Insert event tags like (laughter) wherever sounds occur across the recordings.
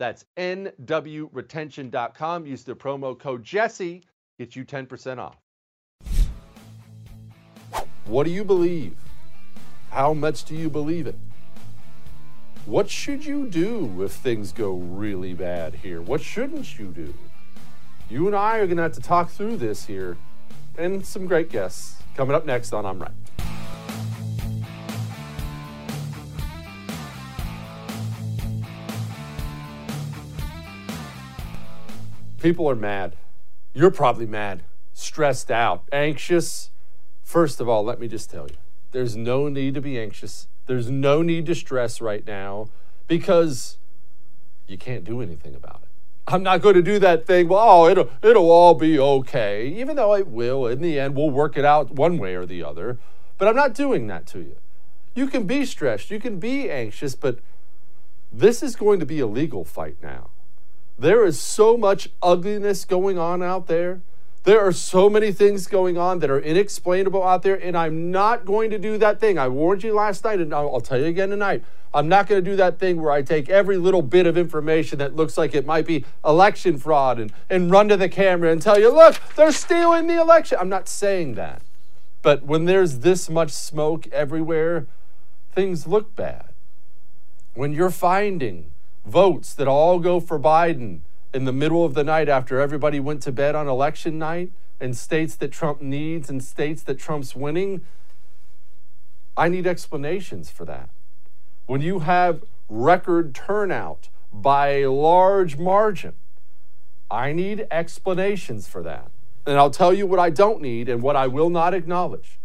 That's NWRetention.com. Use the promo code Jesse, get you 10% off. What do you believe? How much do you believe it? What should you do if things go really bad here? What shouldn't you do? You and I are going to have to talk through this here and some great guests coming up next on I'm Right. People are mad. You're probably mad, stressed out, anxious. First of all, let me just tell you there's no need to be anxious. There's no need to stress right now because you can't do anything about it. I'm not going to do that thing. Well, oh, it'll it'll all be okay. Even though it will, in the end, we'll work it out one way or the other. But I'm not doing that to you. You can be stressed, you can be anxious, but this is going to be a legal fight now. There is so much ugliness going on out there. There are so many things going on that are inexplainable out there, and I'm not going to do that thing. I warned you last night, and I'll, tell you again tonight. I'm not going to do that thing where I take every little bit of information that looks like it might be election fraud and, and run to the camera and tell you, look, they're stealing the election. I'm not saying that. But when there's this much smoke everywhere, things look bad. When you're finding votes that all go for Biden in the middle of the night after everybody went to bed on election night and states that Trump needs and states that Trump's winning, I need explanations for that. When you have record turnout by a large margin, I need explanations for that. And I'll tell you what I don't need and what I will not acknowledge.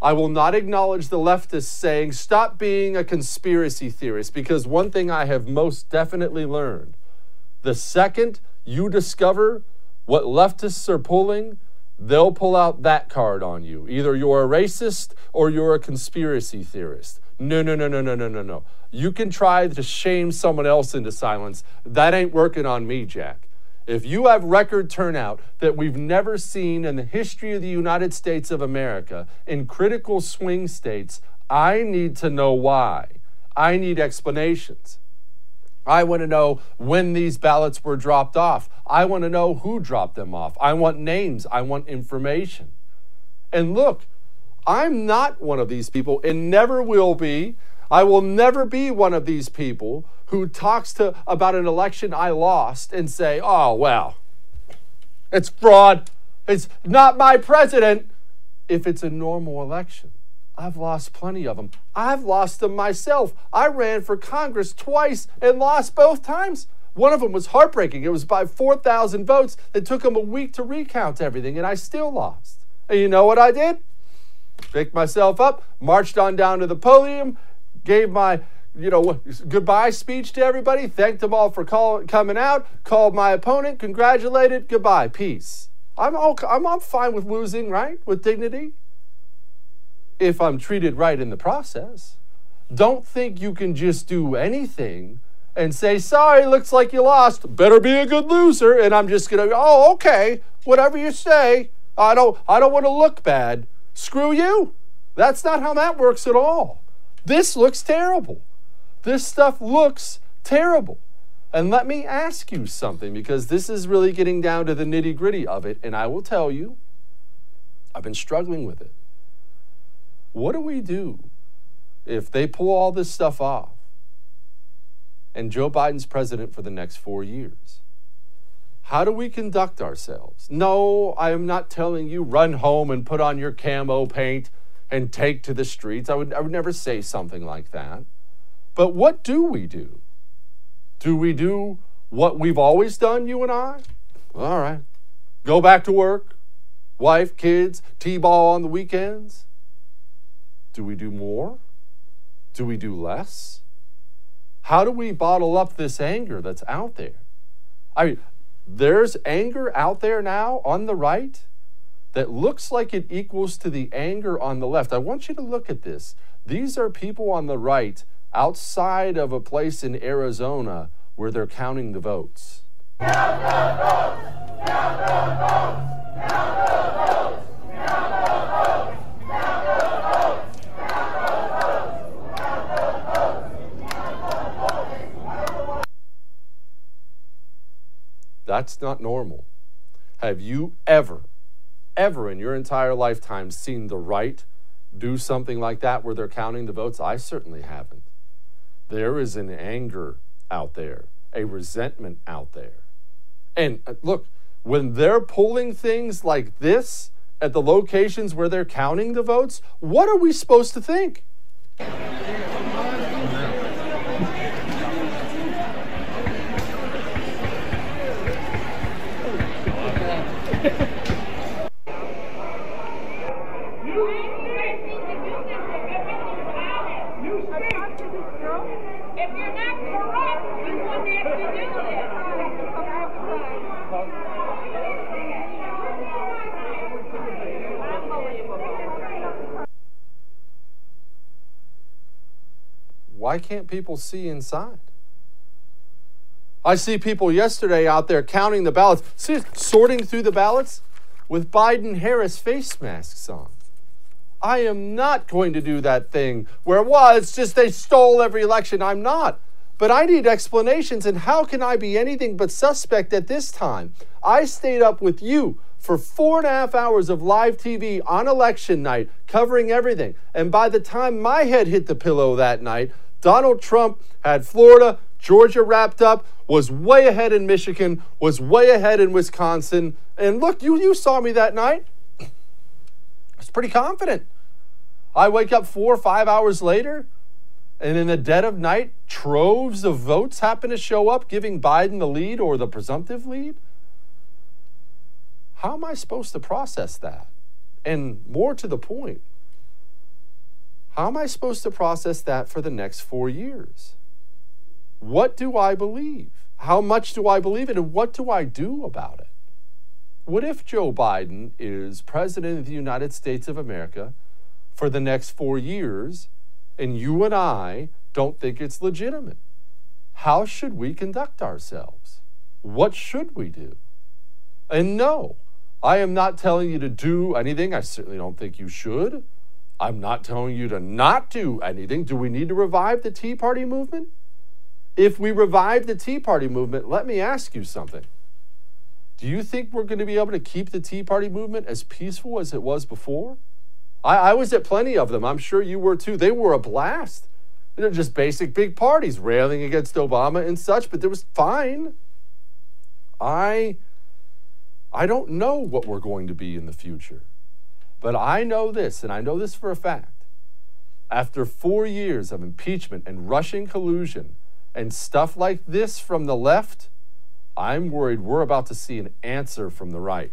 I will not acknowledge the leftists saying, stop being a conspiracy theorist, because one thing I have most definitely learned the second you discover what leftists are pulling, they'll pull out that card on you. Either you're a racist or you're a conspiracy theorist. No, no, no, no, no, no, no, no. You can try to shame someone else into silence. That ain't working on me, Jack. If you have record turnout that we've never seen in the history of the United States of America in critical swing states, I need to know why. I need explanations. I want to know when these ballots were dropped off. I want to know who dropped them off. I want names. I want information. And look, I'm not one of these people and never will be. I will never be one of these people who talks to about an election I lost and say, "Oh, well, it's fraud. It's not my president." If it's a normal election, I've lost plenty of them. I've lost them myself. I ran for Congress twice and lost both times. One of them was heartbreaking. It was by 4,000 votes. It took them a week to recount everything, and I still lost. And you know what I did? Picked myself up, marched on down to the podium, gave my you know, goodbye speech to everybody, thanked them all for call, coming out, called my opponent, congratulated, goodbye, peace. I'm, all, I'm, I'm fine with losing, right? With dignity. If I'm treated right in the process. Don't think you can just do anything and say, sorry, looks like you lost. Better be a good loser. And I'm just gonna, oh, okay, whatever you say. I don't I don't want to look bad. Screw you. That's not how that works at all. This looks terrible. This stuff looks terrible. And let me ask you something because this is really getting down to the nitty gritty of it. And I will tell you, I've been struggling with it. What do we do if they pull all this stuff off and Joe Biden's president for the next four years? How do we conduct ourselves? No, I am not telling you run home and put on your camo paint and take to the streets. I would, I would never say something like that. But what do we do? Do we do what we've always done, you and I? All right. Go back to work, wife, kids, T ball on the weekends? Do we do more? Do we do less? How do we bottle up this anger that's out there? I mean, there's anger out there now on the right that looks like it equals to the anger on the left. I want you to look at this. These are people on the right outside of a place in Arizona where they're counting the votes. That's not normal. Have you ever, ever in your entire lifetime seen the right do something like that where they're counting the votes? I certainly haven't. There is an anger out there, a resentment out there. And uh, look, when they're pulling things like this at the locations where they're counting the votes, what are we supposed to think? Why can't people see inside? I see people yesterday out there counting the ballots, see, sorting through the ballots with Biden Harris face masks on. I am not going to do that thing where, well, it's just they stole every election. I'm not. But I need explanations, and how can I be anything but suspect at this time? I stayed up with you for four and a half hours of live TV on election night, covering everything. And by the time my head hit the pillow that night, Donald Trump had Florida, Georgia wrapped up, was way ahead in Michigan, was way ahead in Wisconsin. And look, you, you saw me that night. I was pretty confident. I wake up four or five hours later, and in the dead of night, troves of votes happen to show up, giving Biden the lead or the presumptive lead. How am I supposed to process that? And more to the point, how am I supposed to process that for the next four years? What do I believe? How much do I believe it? And what do I do about it? What if Joe Biden is president of the United States of America for the next four years and you and I don't think it's legitimate? How should we conduct ourselves? What should we do? And no, I am not telling you to do anything. I certainly don't think you should. I'm not telling you to not do anything. Do we need to revive the Tea Party movement? If we revive the Tea Party movement, let me ask you something. Do you think we're going to be able to keep the Tea Party movement as peaceful as it was before? I, I was at plenty of them. I'm sure you were too. They were a blast. They're just basic big parties railing against Obama and such, but it was fine. I I don't know what we're going to be in the future. But I know this, and I know this for a fact. After four years of impeachment and Russian collusion and stuff like this from the left, I'm worried we're about to see an answer from the right.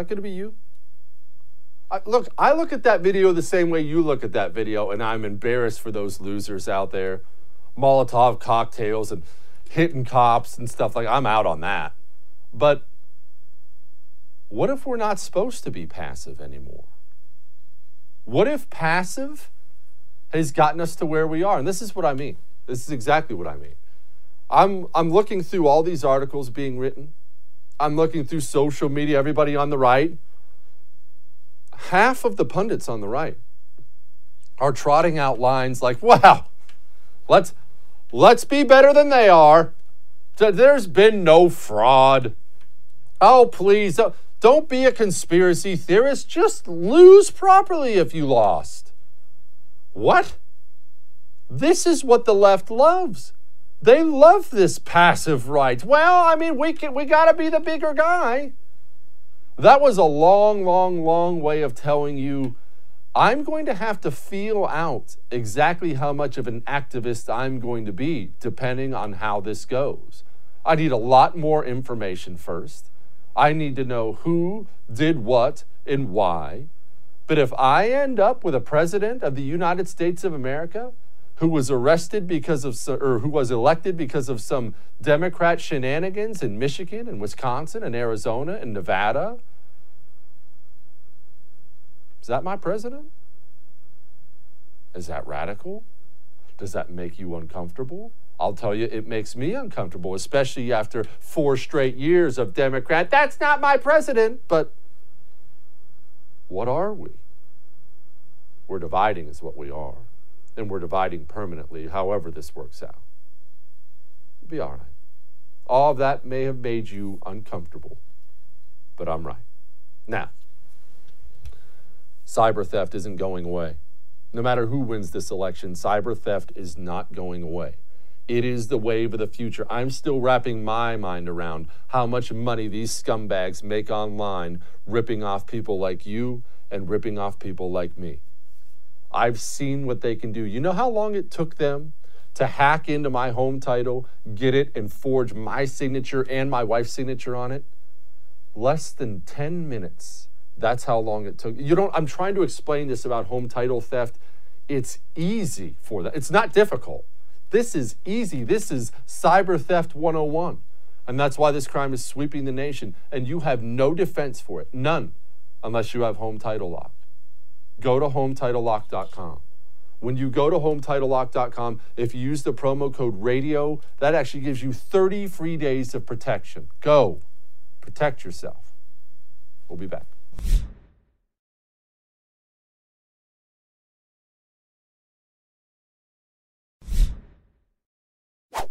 That going to be you? I, look, I look at that video the same way you look at that video, and I'm embarrassed for those losers out there. Molotov cocktails and hitting cops and stuff like I'm out on that. But what if we're not supposed to be passive anymore? What if passive has gotten us to where we are? And this is what I mean. This is exactly what I mean. I'm, I'm looking through all these articles being written. I'm looking through social media, everybody on the right half of the pundits on the right are trotting out lines like, (laughs) wow, let's, let's be better than they are. There's been no fraud. Oh, please, don't be a conspiracy theorist. Just lose properly if you lost. What? This is what the left loves. They love this passive right. Well, I mean, we can, we got to be the bigger guy. That was a long, long, long way of telling you I'm going to have to feel out exactly how much of an activist I'm going to be, depending on how this goes. I need a lot more information first. I need to know who did what and why. But if I end up with a president of the United States of America who was arrested because of, or who was elected because of some Democrat shenanigans in Michigan and Wisconsin and Arizona and Nevada, is that my president? Is that radical? Does that make you uncomfortable? I'll tell you, it makes me uncomfortable, especially after four straight years of Democrat. That's not my president. But what are we? We're dividing, is what we are. And we're dividing permanently, however this works out. Be all right. All of that may have made you uncomfortable, but I'm right. Now, cyber theft isn't going away. No matter who wins this election, cyber theft is not going away. It is the wave of the future. I'm still wrapping my mind around how much money these scumbags make online, ripping off people like you and ripping off people like me. I've seen what they can do. You know how long it took them to hack into my home title, get it, and forge my signature and my wife's signature on it? Less than 10 minutes that's how long it took. You don't, I'm trying to explain this about home title theft. It's easy for that. It's not difficult. This is easy. This is cyber theft 101. And that's why this crime is sweeping the nation. And you have no defense for it. None, unless you have home title lock. Go to HomeTitleLock.com. When you go to HomeTitleLock.com, if you use the promo code RADIO, that actually gives you 30 free days of protection. Go. Protect yourself. We'll be back.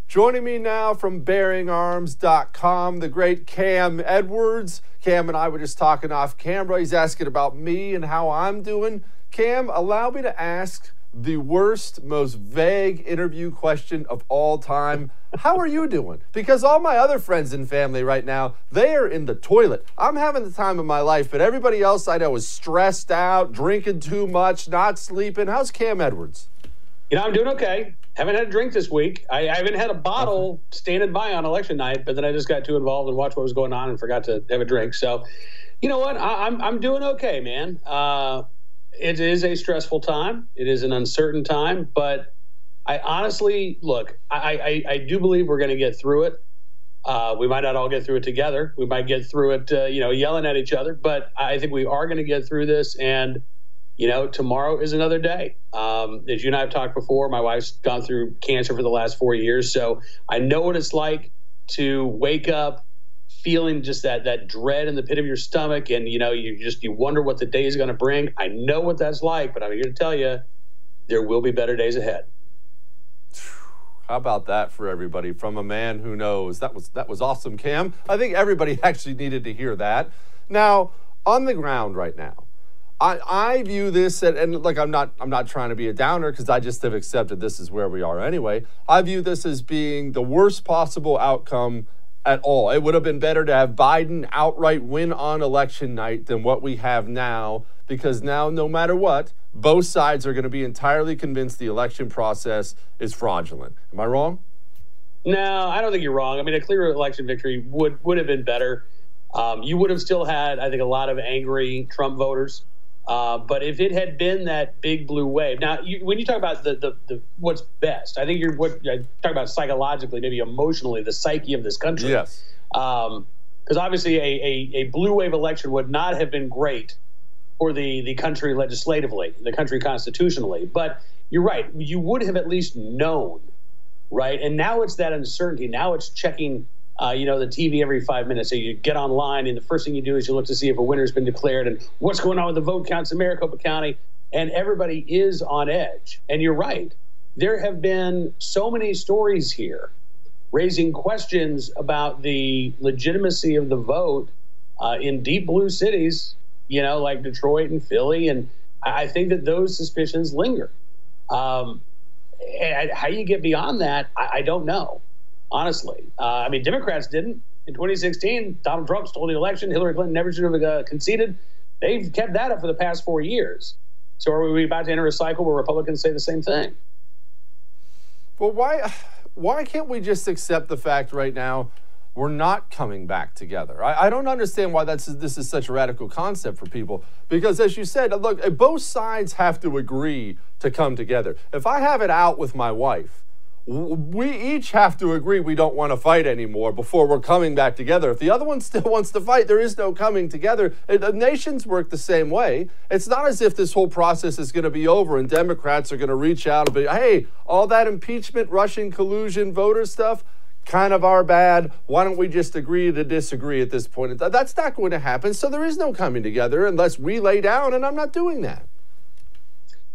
Joining me now from BearingArms.com, the great Cam Edwards. Cam and I were just talking off camera. He's asking about me and how I'm doing. Cam, allow me to ask the worst, most vague interview question of all time. How are you doing? Because all my other friends and family right now, they are in the toilet. I'm having the time of my life, but everybody else I know is stressed out, drinking too much, not sleeping. How's Cam Edwards? You know, I'm doing okay. Haven't had a drink this week. I, I haven't had a bottle standing by on election night, but then I just got too involved and watched what was going on and forgot to have a drink. So, you know what? I, am I'm, I'm doing okay, man. Uh, it is a stressful time. It is an uncertain time, but I honestly look. I I, I do believe we're going to get through it. Uh, we might not all get through it together. We might get through it, uh, you know, yelling at each other. But I think we are going to get through this. And you know, tomorrow is another day. Um, as you and I have talked before, my wife's gone through cancer for the last four years, so I know what it's like to wake up feeling just that that dread in the pit of your stomach, and you know, you just you wonder what the day is going to bring. I know what that's like, but I'm here to tell you, there will be better days ahead. How about that for everybody from a man who knows? That was that was awesome, Cam. I think everybody (laughs) actually needed to hear that. Now, on the ground right now, I, I view this and, and like I'm not I'm not trying to be a downer because I just have accepted this is where we are anyway. I view this as being the worst possible outcome at all. It would have been better to have Biden outright win on election night than what we have now because now no matter what, both sides are going to be entirely convinced the election process is fraudulent. Am I wrong? No, I don't think you're wrong. I mean, a clear election victory would would have been better. Um, you would have still had, I think, a lot of angry Trump voters. Uh, but if it had been that big blue wave, now you, when you talk about the, the, the, what's best, I think you're what I talk about psychologically, maybe emotionally, the psyche of this country. Yes. Because um, obviously, a, a, a blue wave election would not have been great for the the country legislatively, the country constitutionally. But you're right, you would have at least known, right? And now it's that uncertainty. Now it's checking uh, you know, the TV every five minutes. So you get online, and the first thing you do is you look to see if a winner's been declared and what's going on with the vote counts in Maricopa County. And everybody is on edge. And you're right. There have been so many stories here raising questions about the legitimacy of the vote uh, in deep blue cities, you know, like Detroit and Philly. And I think that those suspicions linger. Um, how you get beyond that, I, I don't know honestly. Uh, I mean, Democrats didn't. In 2016, Donald Trump stole the election. Hillary Clinton never should have uh, conceded. They've kept that up for the past four years. So are we about to enter a cycle where Republicans say the same thing? Well, why, why can't we just accept the fact right now we're not coming back together? I, I don't understand why that's this is such a radical concept for people. Because as you said, look, both sides have to agree to come together. If I have it out with my wife, we each have to agree we don't want to fight anymore before we're coming back together. If the other one still (laughs) wants to fight, there is no coming together. The nations work the same way. It's not as if this whole process is going to be over and Democrats are going to reach out and be, hey, all that impeachment, Russian collusion, voter stuff, kind of our bad. Why don't we just agree to disagree at this point? That's not going to happen. So there is no coming together unless we lay down, and I'm not doing that.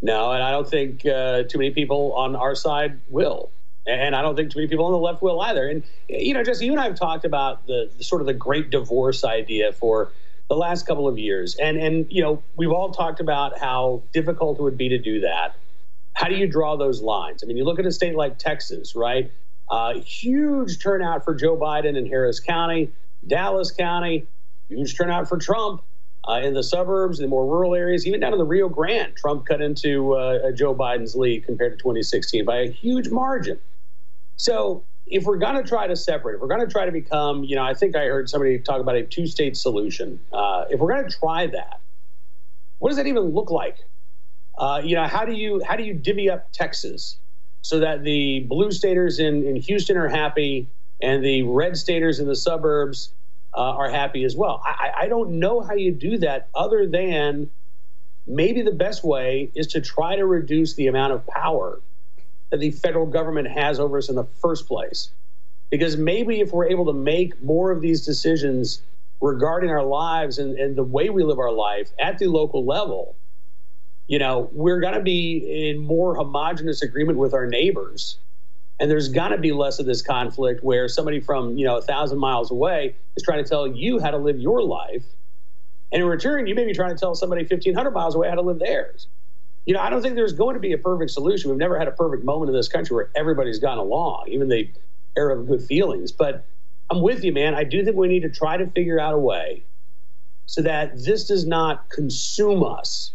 No, and I don't think uh, too many people on our side will and I don't think too many people on the left will either. And you know, just you and I have talked about the, the, sort of the great divorce idea for the last couple of years, and and you know, we've all talked about how difficult it would be to do that. How do you draw those lines? I mean, you look at a state like Texas, right? Uh, huge turnout for Joe Biden in Harris County, Dallas County, huge turnout for Trump. Uh, in the suburbs, in the more rural areas, even down in the Rio Grande, Trump cut into uh, Joe Biden's lead compared to 2016 by a huge margin. So if we're going to try to separate, if we're going to try to become, you know, I think I heard somebody talk about a two state solution. Uh, if we're going to try that, what does that even look like? Uh, you know, how do you how do you divvy up Texas so that the blue staters in, in Houston are happy and the red staters in the suburbs uh, are happy as well? I, I don't know how you do that other than maybe the best way is to try to reduce the amount of power that the federal government has over us in the first place. Because maybe if we're able to make more of these decisions regarding our lives and, and the way we live our life at the local level, you know, we're going to be in more homogenous agreement with our neighbors. And there's got to be less of this conflict where somebody from, you know, a thousand miles away is trying to tell you how to live your life. And in return, you may be trying to tell somebody 1,500 miles away how to live theirs. You know, I don't think there's going to be a perfect solution. We've never had a perfect moment in this country where everybody's gone along, even the era of good feelings. But I'm with you, man. I do think we need to try to figure out a way so that this does not consume us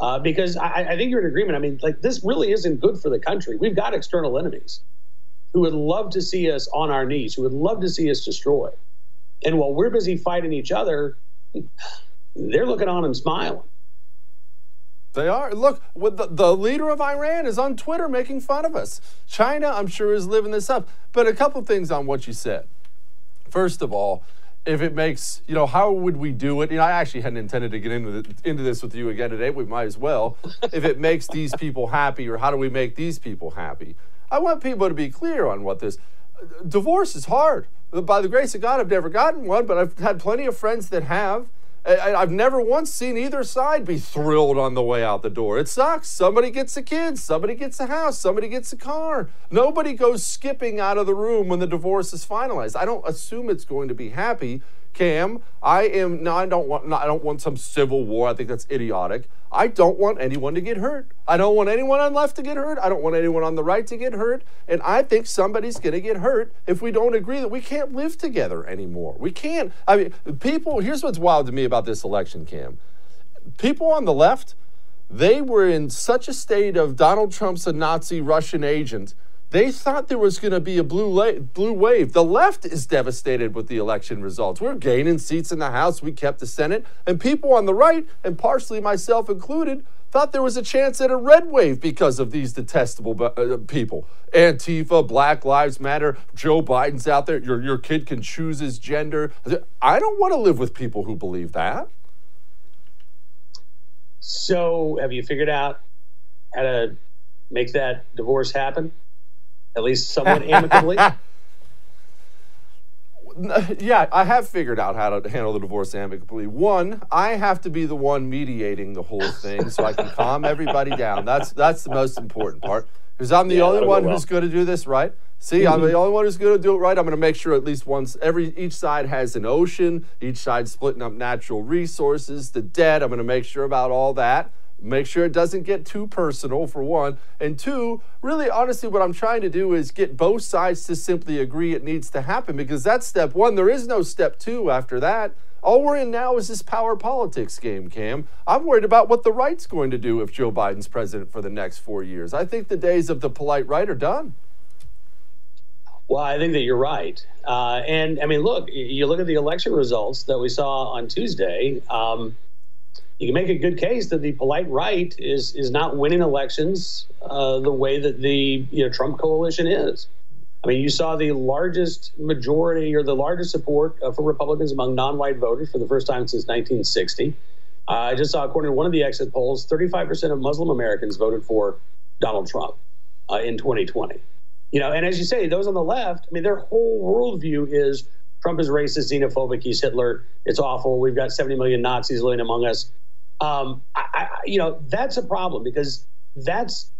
uh, because I, I, think you're in agreement. I mean, like this really isn't good for the country. We've got external enemies who would love to see us on our knees, who would love to see us destroyed. And while we're busy fighting each other, they're looking on and smiling. They are. Look, the, the leader of Iran is on Twitter making fun of us. China, I'm sure, is living this up. But a couple things on what you said. First of all, if it makes, you know, how would we do it? You know, I actually hadn't intended to get into, the, into this with you again today. We might as well. if it makes these people happy, or how do we make these people happy? I want people to be clear on what this divorce is hard. By the grace of God, I've never gotten one, but I've had plenty of friends that have. I, have never once seen either side be thrilled on the way out the door. It sucks. Somebody gets a kid, somebody gets a house, somebody gets a car. Nobody goes skipping out of the room when the divorce is finalized. I don't assume it's going to be happy. Cam, I am no, I don't want no, I don't want some civil war. I think that's idiotic. I don't want anyone to get hurt. I don't want anyone on left to get hurt. I don't want anyone on the right to get hurt. And I think somebody's going to get hurt if we don't agree that we can't live together anymore. We can't. I mean, people, here's what's wild to me about this election, Cam. People on the left, they were in such a state of Donald Trump's a Nazi Russian agent they thought there was going to be a blue, la- blue wave. The left is devastated with the election results. We're gaining seats in the House. We kept the Senate. And people on the right, and partially myself included, thought there was a chance at a red wave because of these detestable uh, people. Antifa, Black Lives Matter, Joe Biden's out there. Your, your kid can choose his gender. I don't want to live with people who believe that. So, have you figured out how to make that divorce happen? At least somewhat amicably? (laughs) yeah, I have figured out how to handle the divorce amicably. One, I have to be the one mediating the whole thing so I can calm everybody down. That's that's the most important part. Because I'm the yeah, only one well. who's going to do this right. See, mm-hmm. I'm the only one who's going to do it right. I'm going to make sure at least once every each side has an ocean, each side splitting up natural resources, the debt. I'm going to make sure about all that. Make sure it doesn't get too personal, for one. And two, really, honestly, what I'm trying to do is get both sides to simply agree it needs to happen because that's step one. There is no step two after that. All we're in now is this power politics game, Cam. I'm worried about what the right's going to do if Joe Biden's president for the next four years. I think the days of the polite right are done. Well, I think that you're right. Uh, and I mean, look, you look at the election results that we saw on Tuesday. Um, you can make a good case that the polite right is is not winning elections uh, the way that the you know, Trump coalition is. I mean, you saw the largest majority or the largest support uh, for Republicans among non-white voters for the first time since 1960. Uh, I just saw, according to one of the exit polls, 35% of Muslim Americans voted for Donald Trump uh, in 2020. You know, and as you say, those on the left, I mean, their whole worldview is Trump is racist, xenophobic, he's Hitler, it's awful. We've got 70 million Nazis living among us um, I, I, you know, that's a problem because that's,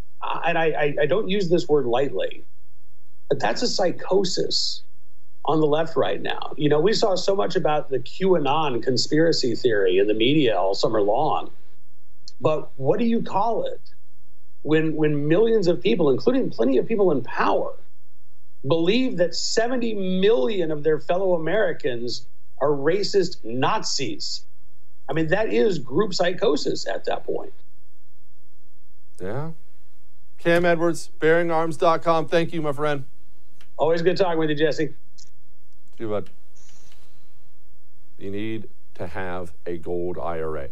and I, I don't use this word lightly, but that's a psychosis on the left right now. You know, we saw so much about the QAnon conspiracy theory in the media all summer long. But what do you call it when when millions of people, including plenty of people in power, believe that 70 million of their fellow Americans are racist Nazis I mean, that is group psychosis at that point. Yeah. Cam Edwards, bearingarms.com. Thank you, my friend. Always good talking with you, Jesse. You, bud. You need to have a gold IRA.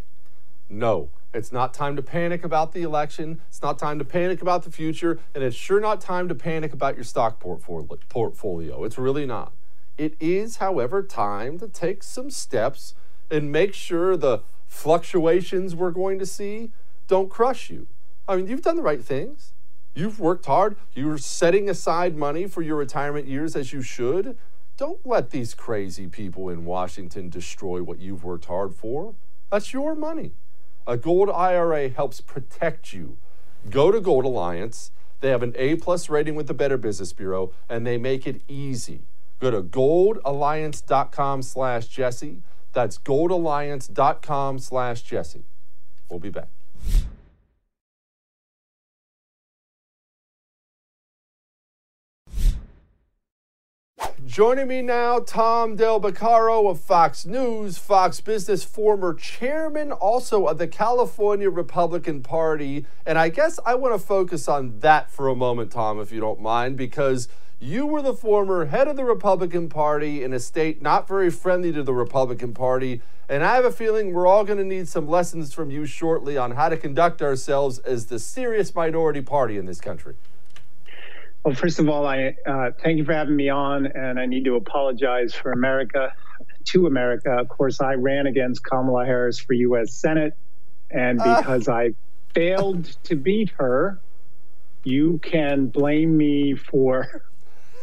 No, it's not time to panic about the election. It's not time to panic about the future. And it's sure not time to panic about your stock portfolio. It's really not. It is, however, time to take some steps and make sure the fluctuations we're going to see don't crush you. I mean, you've done the right things. You've worked hard. You're setting aside money for your retirement years as you should. Don't let these crazy people in Washington destroy what you've worked hard for. That's your money. A gold IRA helps protect you. Go to Gold Alliance. They have an A plus rating with the Better Business Bureau, and they make it easy. Go to goldalliance.com slash Jesse. That's goldalliance.com slash Jesse. We'll be back. Joining me now, Tom Del Beccaro of Fox News, Fox Business, former chairman also of the California Republican Party. And I guess I want to focus on that for a moment, Tom, if you don't mind, because you were the former head of the Republican Party in a state not very friendly to the Republican Party. And I have a feeling we're all going to need some lessons from you shortly on how to conduct ourselves as the serious minority party in this country. Well, first of all, I uh, thank you for having me on, and I need to apologize for America, to America. Of course, I ran against Kamala Harris for U.S. Senate, and ah. because uh. I failed to beat her, you can blame me for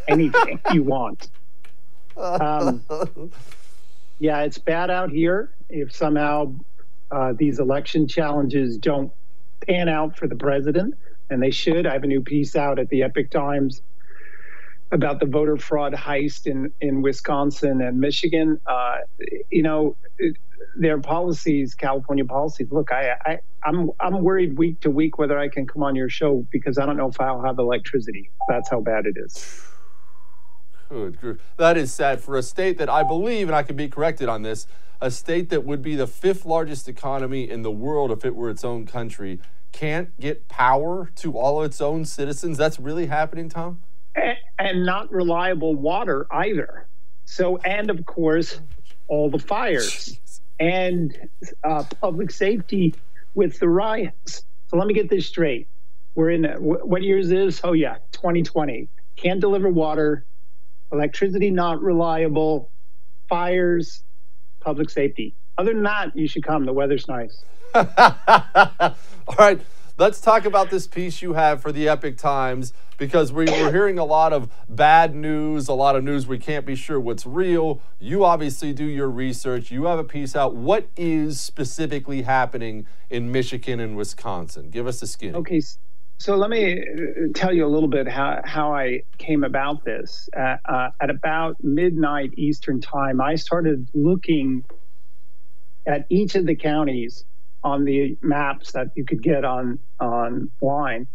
anything you want. Um, yeah, it's bad out here. If somehow uh, these election challenges don't pan out for the president, and they should. I have a new piece out at the Epoch Times about the voter fraud heist in, in Wisconsin and Michigan. Uh, you know, their policies, California policies. Look, I, I, I'm I'm worried week to week whether I can come on your show because I don't know if I'll have electricity. That's how bad it is. Good. That is sad for a state that I believe, and I can be corrected on this, a state that would be the fifth largest economy in the world if it were its own country can't get power to all its own citizens? That's really happening, Tom? And, and not reliable water either. So, and of course, all the fires (laughs) and uh, public safety with the riots. So let me get this straight. We're in what years is? This? Oh yeah, 2020. Can't deliver water, electricity not reliable, fires, public safety. Other than that, you should come. The weather's nice. (laughs) All right, let's talk about this piece you have for the Epoch Times because we, are hearing a lot of bad news, a lot of news we can't be sure what's real. You obviously do your research. You have a piece out. What is specifically happening in Michigan and Wisconsin? Give us a skin. Okay. So let me uh, tell you a little bit how, how I came about this. Uh, uh, at about midnight Eastern time, I started looking at each of the counties on the maps that you could get on online,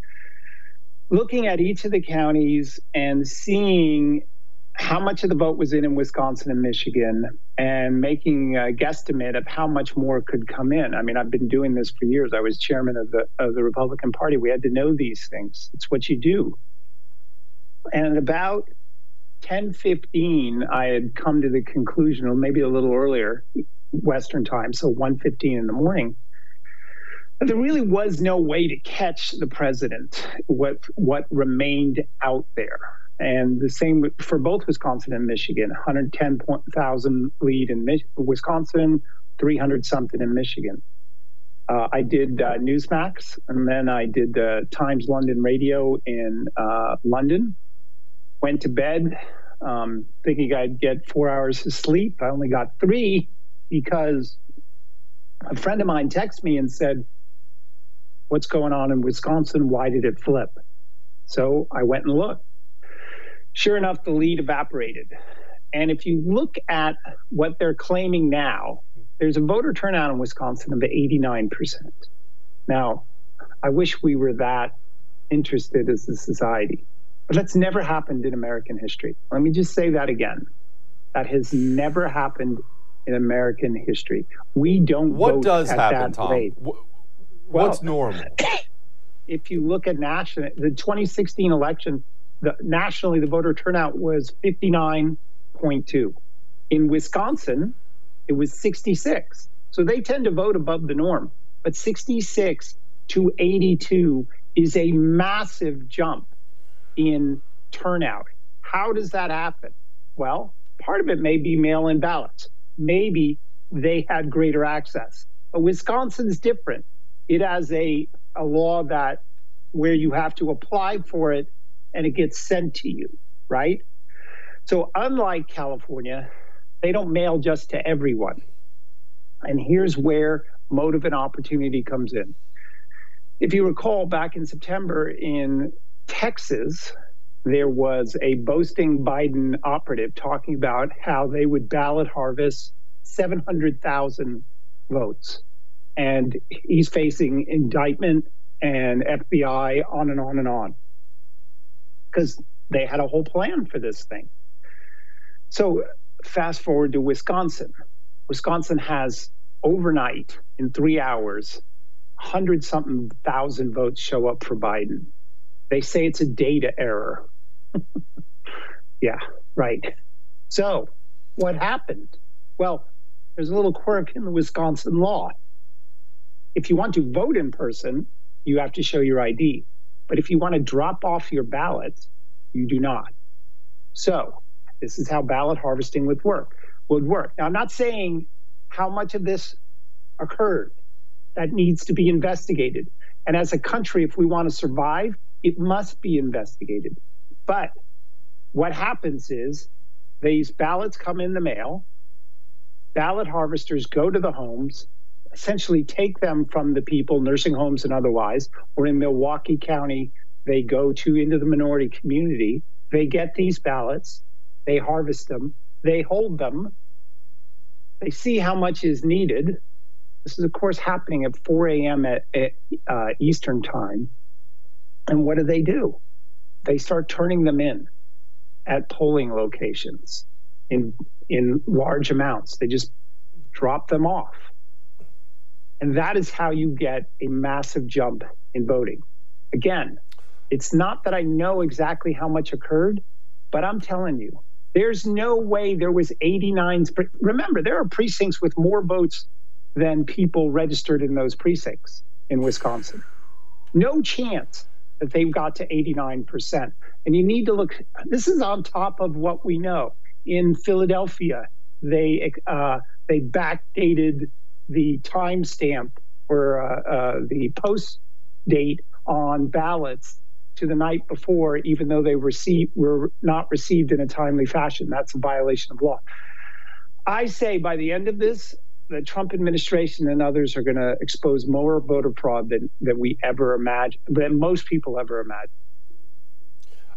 looking at each of the counties and seeing how much of the vote was in in Wisconsin and Michigan and making a guesstimate of how much more could come in. I mean, I've been doing this for years. I was chairman of the of the Republican Party. We had to know these things. It's what you do. And about 10:15, I had come to the conclusion, or maybe a little earlier, Western time, so 1:15 in the morning, there really was no way to catch the president what what remained out there and the same for both wisconsin and michigan 110000 lead in wisconsin 300 something in michigan uh, i did uh, newsmax and then i did uh, times london radio in uh, london went to bed um, thinking i'd get four hours of sleep i only got three because a friend of mine texted me and said what's going on in Wisconsin? Why did it flip? So I went and looked. Sure enough, the lead evaporated. And if you look at what they're claiming now, there's a voter turnout in Wisconsin of 89%. Now, I wish we were that interested as a society, but that's never happened in American history. Let me just say that again. That has never happened in American history. We don't what vote does at happen, that Tom? rate. Well, What's normal? (coughs) If you look at national, the 2016 election, the, nationally the voter turnout was 59.2. In Wisconsin, it was 66. So they tend to vote above the norm. But 66 to 82 is a massive jump in turnout. How does that happen? Well, part of it may be mail in ballots. Maybe they had greater access But Wisconsin's different. It has a, a law that where you have to apply for it and it gets sent to you, right? So unlike California, they don't mail just to everyone. And here's where motive and opportunity comes in. If you recall back in September in Texas, there was a boasting Biden operative talking about how they would ballot harvest 700,000 votes. And he's facing indictment and FBI on and on and on because they had a whole plan for this thing. So, fast forward to Wisconsin. Wisconsin has overnight in three hours, hundred something thousand votes show up for Biden. They say it's a data error. (laughs) yeah, right. So, what happened? Well, there's a little quirk in the Wisconsin law. If you want to vote in person, you have to show your ID. But if you want to drop off your ballots, you do not. So, this is how ballot harvesting would work. Would work. Now, I'm not saying how much of this occurred. That needs to be investigated. And as a country, if we want to survive, it must be investigated. But what happens is these ballots come in the mail, ballot harvesters go to the homes, essentially take them from the people, nursing homes and otherwise, or in Milwaukee County, they go to into the minority community. They get these ballots, they harvest them, they hold them, they see how much is needed. This is, of course, happening at 4 a.m. at, at uh, Eastern Time. And what do they do? They start turning them in at polling locations in in large amounts. They just drop them off. And that is how you get a massive jump in voting. Again, it's not that I know exactly how much occurred, but I'm telling you, there's no way there was 89. Remember, there are precincts with more votes than people registered in those precincts in Wisconsin. No chance that they've got to 89%. And you need to look, this is on top of what we know. In Philadelphia, they, uh, they backdated the timestamp or uh, uh, the post date on ballots to the night before, even though they were not received in a timely fashion. That's a violation of law. I say by the end of this, the Trump administration and others are going to expose more voter fraud than, than we ever imagined, than most people ever imagined.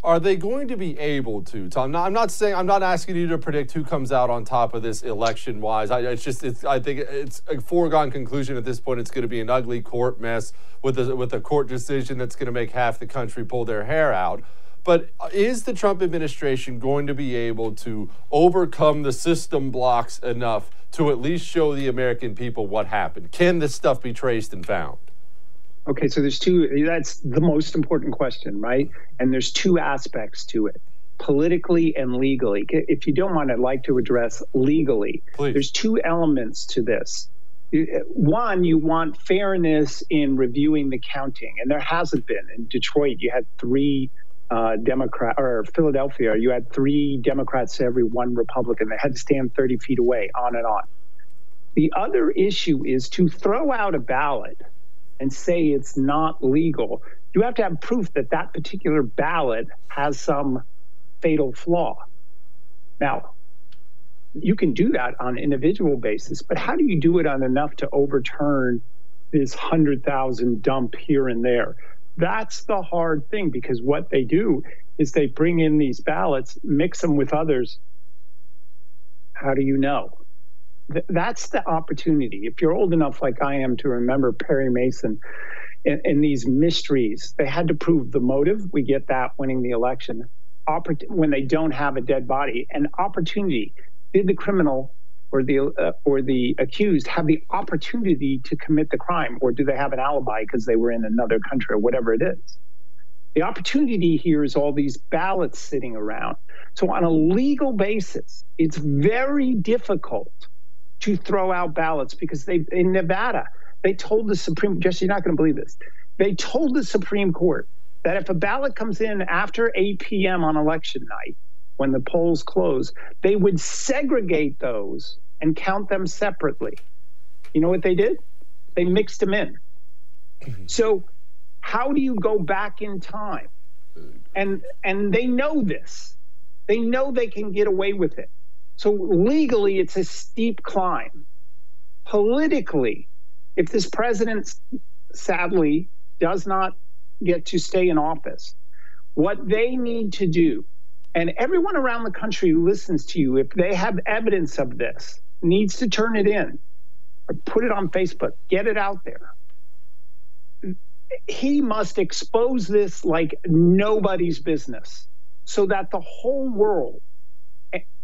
Are they going to be able to, Tom? I'm not saying I'm not asking you to predict who comes out on top of this election wise. I, it's just it's, I think it's a foregone conclusion at this point. It's going to be an ugly court mess with a, with a court decision that's going to make half the country pull their hair out. But uh, is the Trump administration going to be able to overcome the system blocks enough to at least show the American people what happened? Can this stuff be traced and found? Okay, so there's two, that's the most important question, right? And there's two aspects to it politically and legally. If you don't mind, I'd like to address legally. Please. There's two elements to this. One, you want fairness in reviewing the counting, and there hasn't been. In Detroit, you had three uh, Democrat, or Philadelphia, you had three Democrats to every one Republican. They had to stand 30 feet away, on and on. The other issue is to throw out a ballot and say it's not legal, you have to have proof that that particular ballot has some fatal flaw. Now, you can do that on an individual basis, but how do you do it on enough to overturn this 100,000 dump here and there? That's the hard thing because what they do is they bring in these ballots, mix them with others. How do you know? Th- that's the opportunity. If you're old enough, like I am, to remember Perry Mason and, and these mysteries, they had to prove the motive. We get that winning the election. Oppor- when they don't have a dead body, and opportunity. Did the criminal or the uh, or the accused have the opportunity to commit the crime, or do they have an alibi because they were in another country or whatever it is? The opportunity here is all these ballots sitting around. So, on a legal basis, it's very difficult to throw out ballots because they in Nevada they told the Supreme Jesse, you're not going to believe this. They told the Supreme Court that if a ballot comes in after 8 p.m. on election night, when the polls close, they would segregate those and count them separately. You know what they did? They mixed them in. Mm-hmm. So, how do you go back in time? And and they know this. They know they can get away with it. So legally, it's a steep climb. Politically, if this president sadly does not get to stay in office, what they need to do, and everyone around the country who listens to you, if they have evidence of this, needs to turn it in or put it on Facebook, get it out there. He must expose this like nobody's business so that the whole world,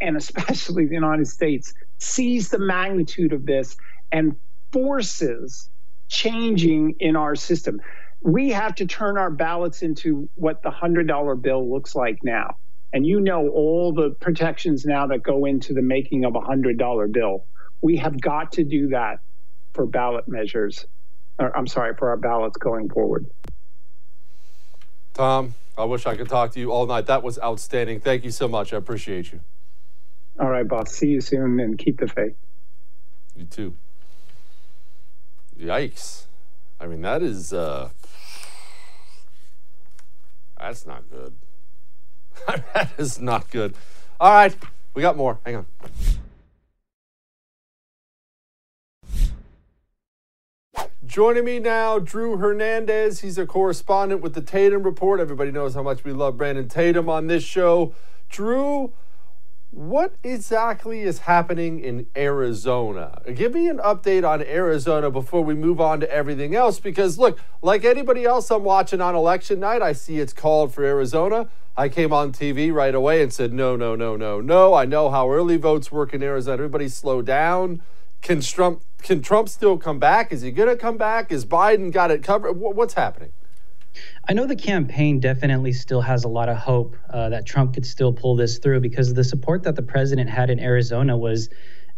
and especially the United States, sees the magnitude of this and forces changing in our system. We have to turn our ballots into what the $100 bill looks like now. And you know all the protections now that go into the making of a $100 bill. We have got to do that for ballot measures. Or, I'm sorry, for our ballots going forward. Tom, I wish I could talk to you all night. That was outstanding. Thank you so much. I appreciate you. All right, boss. See you soon and keep the faith. You too. Yikes. I mean, that is, uh, that's not good. (laughs) that is not good. All right, we got more. Hang on. Joining me now, Drew Hernandez. He's a correspondent with the Tatum Report. Everybody knows how much we love Brandon Tatum on this show. Drew, what exactly is happening in Arizona? Give me an update on Arizona before we move on to everything else. Because, look, like anybody else I'm watching on election night, I see it's called for Arizona. I came on TV right away and said, no, no, no, no, no. I know how early votes work in Arizona. Everybody slow down. Can Trump can Trump still come back? Is he going to come back? Is Biden got it covered? What's happening? I know the campaign definitely still has a lot of hope uh, that Trump could still pull this through because the support that the president had in Arizona was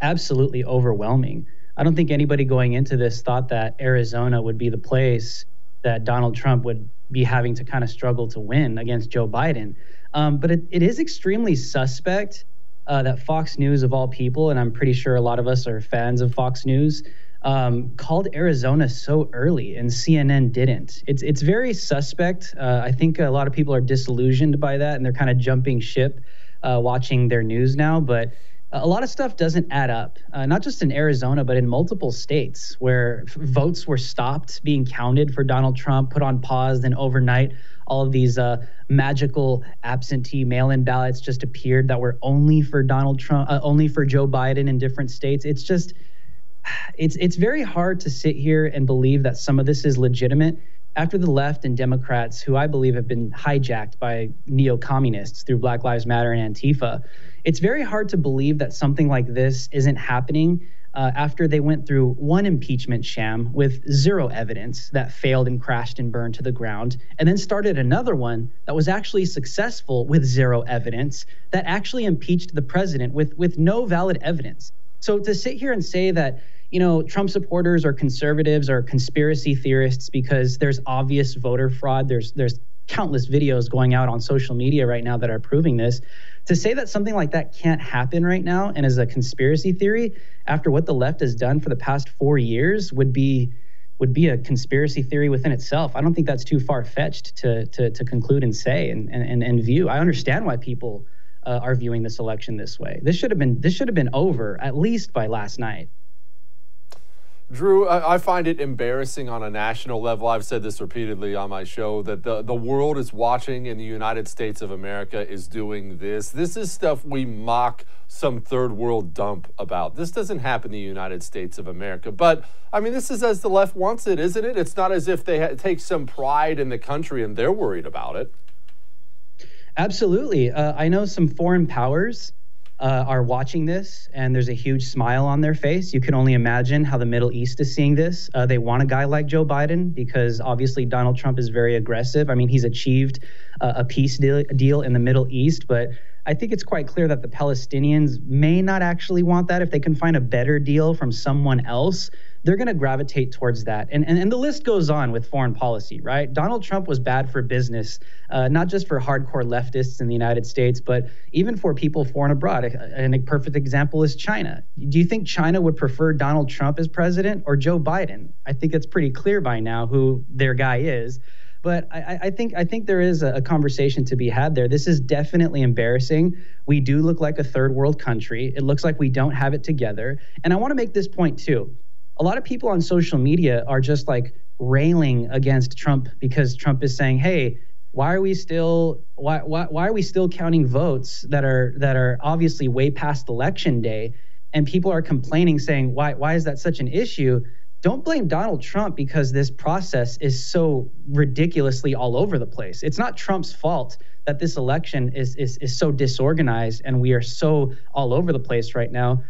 absolutely overwhelming. I don't think anybody going into this thought that Arizona would be the place that Donald Trump would be having to kind of struggle to win against Joe Biden. Um, but it, it is extremely suspect uh, that Fox News, of all people, and I'm pretty sure a lot of us are fans of Fox News, um, called Arizona so early and CNN didn't. It's it's very suspect. Uh, I think a lot of people are disillusioned by that and they're kind of jumping ship, uh, watching their news now. But a lot of stuff doesn't add up. Uh, not just in Arizona, but in multiple states where f- votes were stopped being counted for Donald Trump, put on pause, then overnight all of these uh, magical absentee mail-in ballots just appeared that were only for Donald Trump, uh, only for Joe Biden in different states. It's just, it's it's very hard to sit here and believe that some of this is legitimate after the left and Democrats, who I believe have been hijacked by neo-communists through Black Lives Matter and Antifa. It's very hard to believe that something like this isn't happening uh, after they went through one impeachment sham with zero evidence that failed and crashed and burned to the ground, and then started another one that was actually successful with zero evidence that actually impeached the president with, with no valid evidence. So to sit here and say that, you know, Trump supporters or conservatives or conspiracy theorists because there's obvious voter fraud, there's there's countless videos going out on social media right now that are proving this to say that something like that can't happen right now and is a conspiracy theory after what the left has done for the past four years would be would be a conspiracy theory within itself. I don't think that's too far fetched to, to, to conclude and say and, and, and view. I understand why people uh, are viewing this election this way. This should have been this should have been over at least by last night. Drew, I find it embarrassing on a national level. I've said this repeatedly on my show that the, the world is watching and the United States of America is doing this. This is stuff we mock some third world dump about. This doesn't happen in the United States of America. But, I mean, this is as the left wants it, isn't it? It's not as if they ha- take some pride in the country and they're worried about it. Absolutely. Uh, I know some foreign powers uh, are watching this and there's a huge smile on their face. You can only imagine how the Middle East is seeing this. Uh, they want a guy like Joe Biden because obviously Donald Trump is very aggressive. I mean, he's achieved uh, a peace deal, deal in the Middle East, but I think it's quite clear that the Palestinians may not actually want that. If they can find a better deal from someone else, they're going to gravitate towards that. And, and, and the list goes on with foreign policy, right? Donald Trump was bad for business, uh, not just for hardcore leftists in the United States, but even for people foreign abroad. And a perfect example is China. Do you think China would prefer Donald Trump as president or Joe Biden? I think it's pretty clear by now who their guy is. But I, I, think I think there is a, a conversation to be had there. This is definitely embarrassing. We do look like a third world country. It looks like we don't have it together. And I want to make this point too a lot of people on social media are just like railing against Trump because Trump is saying, "Hey, why are we still why why, why are we still counting votes that are that are obviously way past election day?" And people are complaining saying, "Why why is that such an issue?" Don't blame Donald Trump because this process is so ridiculously all over the place. It's not Trump's fault that this election is is is so disorganized and we are so all over the place right now.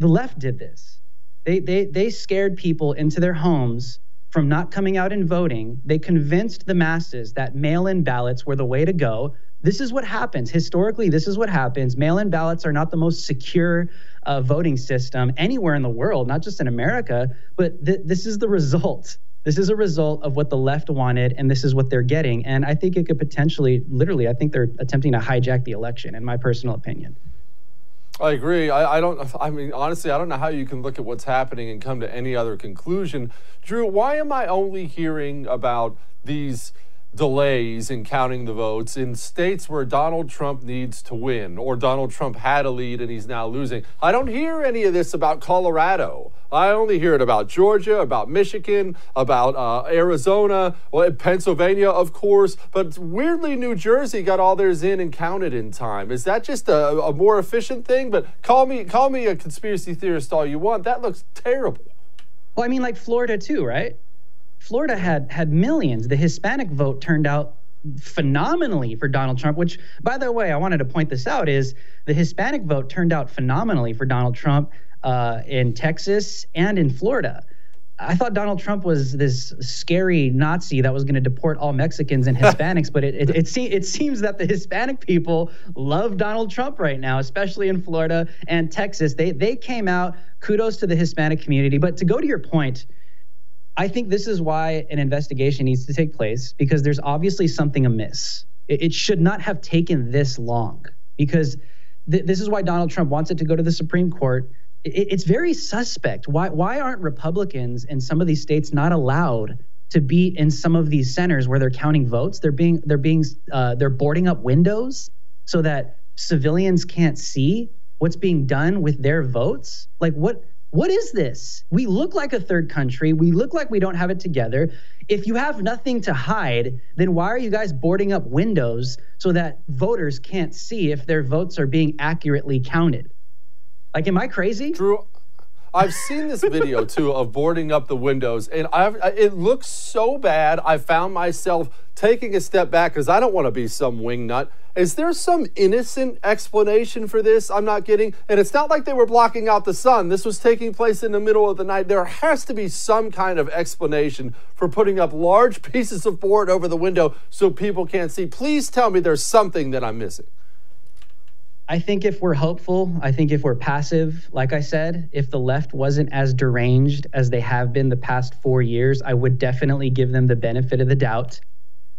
The left did this they, they, they scared people into their homes from not coming out and voting. They convinced the masses that mail in ballots were the way to go. This is what happens. Historically, this is what happens. Mail in ballots are not the most secure uh, voting system anywhere in the world, not just in America, but th- this is the result. This is a result of what the left wanted, and this is what they're getting. And I think it could potentially, literally, I think they're attempting to hijack the election, in my personal opinion. I agree. I, I, don't, I mean, honestly, I don't know how you can look at what's happening and come to any other conclusion. Drew, why am I only hearing about these delays in counting the votes in states where Donald Trump needs to win or Donald Trump had a lead and he's now losing. I don't hear any of this about Colorado. I only hear it about Georgia, about Michigan, about uh, Arizona, well, Pennsylvania, of course. But weirdly, New Jersey got all theirs in and counted in time. Is that just a, a more efficient thing? But call me call me a conspiracy theorist all you want. That looks terrible. Well, I mean, like Florida too, right? Florida had had millions. The Hispanic vote turned out phenomenally for Donald Trump, which, by the way, I wanted to point this out is the Hispanic vote turned out phenomenally for Donald Trump uh, in Texas and in Florida. I thought Donald Trump was this scary Nazi that was going to deport all Mexicans and (laughs) Hispanics, but it it, it, se- it seems that the Hispanic people love Donald Trump right now, especially in Florida and Texas. They they came out. Kudos to the Hispanic community. But to go to your point, I think this is why an investigation needs to take place because there's obviously something amiss. It, it should not have taken this long because th- this is why Donald Trump wants it to go to the Supreme Court. It, it's very suspect. Why, why aren't Republicans in some of these states not allowed to be in some of these centers where they're counting votes? They're being they're being uh, they're boarding up windows so that civilians can't see what's being done with their votes. Like what? What is this? We look like a third country. We look like we don't have it together. If you have nothing to hide, then why are you guys boarding up windows so that voters can't see if their votes are being accurately counted? Like, am I crazy? Drew, I've seen this video (laughs) too of boarding up the windows, and I've, it looks so bad. I found myself taking a step back because I don't want to be some wingnut is there some innocent explanation for this I'm not getting? And it's not like they were blocking out the sun. This was taking place in the middle of the night. There has to be some kind of explanation for putting up large (laughs) pieces of board over the window so people can't see. Please tell me there's something that I'm missing. I think if we're hopeful, I think if we're passive, like I said, if the left wasn't as deranged as they have been the past four years, I would definitely give them the benefit of the doubt.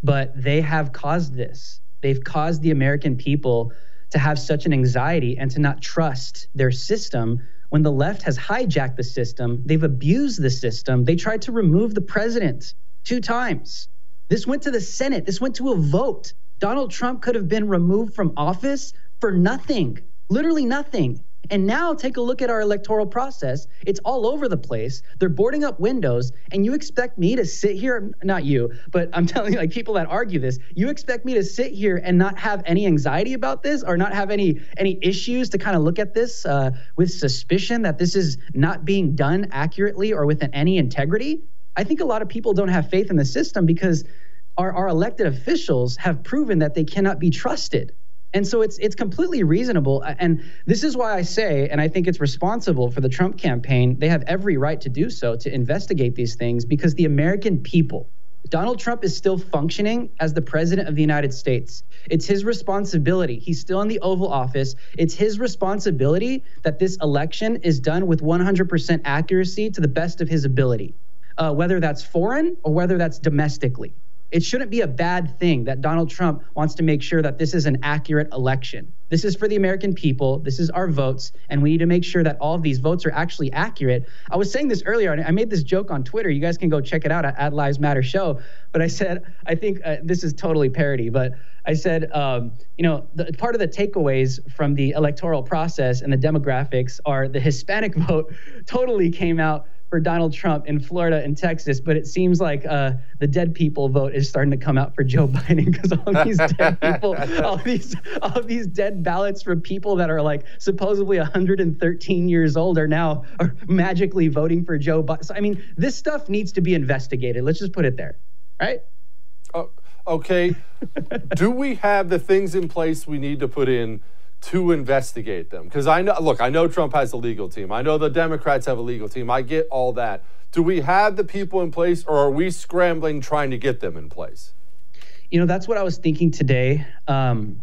But they have caused this. They've caused the American people to have such an anxiety and to not trust their system. When the left has hijacked the system, they've abused the system. They tried to remove the president two times. This went to the Senate, this went to a vote. Donald Trump could have been removed from office for nothing, literally nothing. And now take a look at our electoral process. It's all over the place. They're boarding up windows, and you expect me to sit here, not you, but I'm (laughs) telling you, like people that argue this, you expect me to sit here and not have any anxiety about this or not have any any issues to kind of look at this uh, with suspicion that this is not being done accurately or with any integrity? I think a lot of people don't have faith in the system because our, our elected officials have proven that they cannot be trusted. And so it's it's completely reasonable. And this is why I say, and I think it's responsible for the Trump campaign. They have every right to do so to investigate these things because the American people, Donald Trump is still functioning as the president of the United States. It's his responsibility. He's still in the Oval Office. It's his responsibility that this election is done with 100% accuracy to the best of his ability, uh, whether that's foreign or whether that's domestically. It shouldn't be a bad thing that Donald Trump wants to make sure that this is an accurate election. This is for the American people. This is our votes. And we need to make sure that all of these votes are actually accurate. I was saying this earlier, and I made this joke on Twitter. You guys can go check it out at, at Lives Matter Show. But I said, I think uh, this is totally parody, but I said, um, you know, the, part of the takeaways from the electoral process and the demographics are the Hispanic (laughs) vote totally came out for Donald Trump in Florida and Texas, but it seems like uh, the dead people vote is starting to come out for Joe (laughs) Biden because all these dead people, all these, all these dead ballots for people that are like supposedly 113 years old are now are magically voting for Joe Biden. So, I mean, this stuff needs to be investigated. Let's just put it there, right? Oh, okay. Do we have the things in place we need to put in? To investigate them. Because I know, look, I know Trump has a legal team. I know the Democrats have a legal team. I get all that. Do we have the people in place or are we scrambling trying to get them in place? You know, that's what I was thinking today. Um,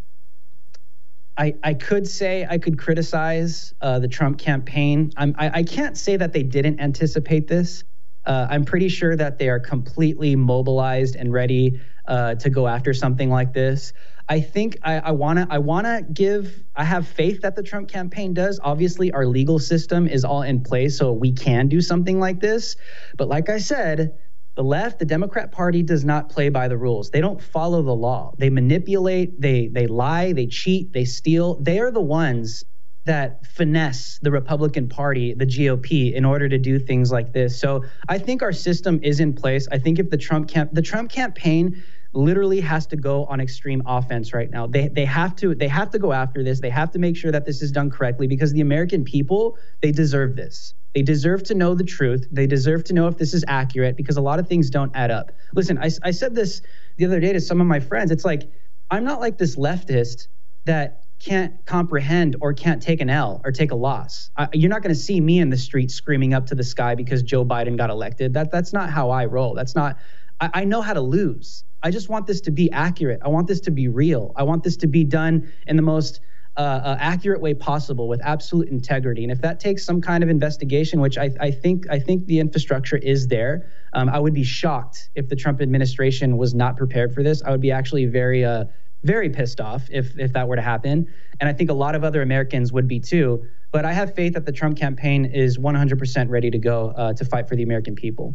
I, I could say I could criticize uh, the Trump campaign. I'm, I, I can't say that they didn't anticipate this. Uh, I'm pretty sure that they are completely mobilized and ready uh, to go after something like this. I think I, wanna I wanna give I have faith that the Trump campaign does. Obviously, our legal system is all in place, so we can do something like this. But like I said, the left, the Democrat Party does not play by the rules. They don't follow the law. They manipulate, they they lie, they cheat, they steal. They are the ones that finesse the Republican Party, the GOP, in order to do things like this. So I think our system is in place. I think if the Trump camp the Trump campaign literally has to go on extreme offense right now. They they have to they have to go after this. They have to make sure that this is done correctly because the American people, they deserve this. They deserve to know the truth. They deserve to know if this is accurate because a lot of things don't add up. Listen, I, I said this the other day to some of my friends. It's like, I'm not like this leftist that can't comprehend or can't take an L or take a loss. I, you're not going to see me in the street screaming up to the sky because Joe Biden got elected. That that's not how I roll. That's not. I, I know how to lose. I just want this to be accurate. I want this to be real. I want this to be done in the most uh, uh, accurate way possible with absolute integrity. And if that takes some kind of investigation, which I, I think I think the infrastructure is there, um, I would be shocked if the Trump administration was not prepared for this. I would be actually very uh, very pissed off if if that were to happen. And I think a lot of other Americans would be too. But I have faith that the Trump campaign is 100% ready to go uh, to fight for the American people.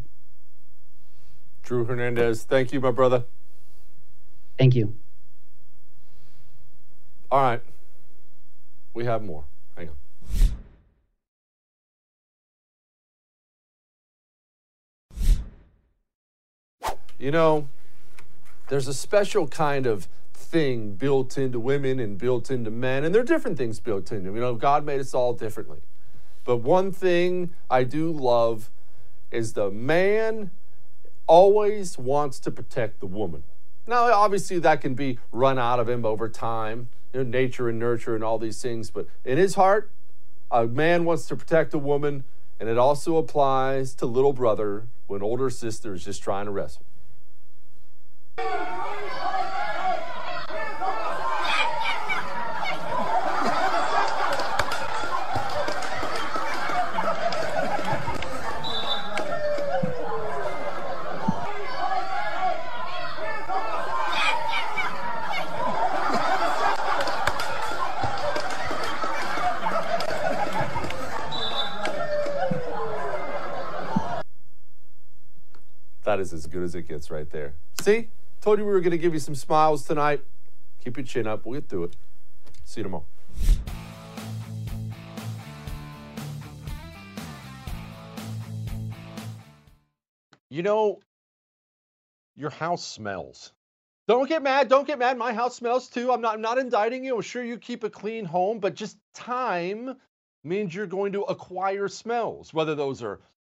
Drew Hernandez, thank you, my brother. Thank you. All right. We have more. Hang on. You know, there's a special kind of thing built into women and built into men, and there are different things built into them. You know, God made us all differently. But one thing I do love is the man always wants to protect the woman. Now, obviously, that can be run out of him over time, you know, nature and nurture and all these things. But in his heart, a man wants to protect a woman, and it also applies to little brother when older sister is just trying to wrestle. That is as good as it gets right there. See? Told you we were going to give you some smiles tonight. Keep your chin up. We'll get through it. See you tomorrow. You know, your house smells. Don't get mad. Don't get mad. My house smells too. I'm not I'm not indicting you. I'm sure you keep a clean home, but just time means you're going to acquire smells, whether those are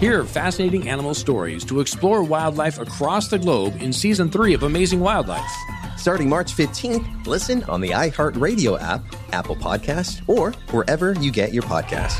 Hear fascinating animal stories to explore wildlife across the globe in season three of Amazing Wildlife. Starting March 15th, listen on the iHeartRadio app, Apple Podcast, or wherever you get your podcasts.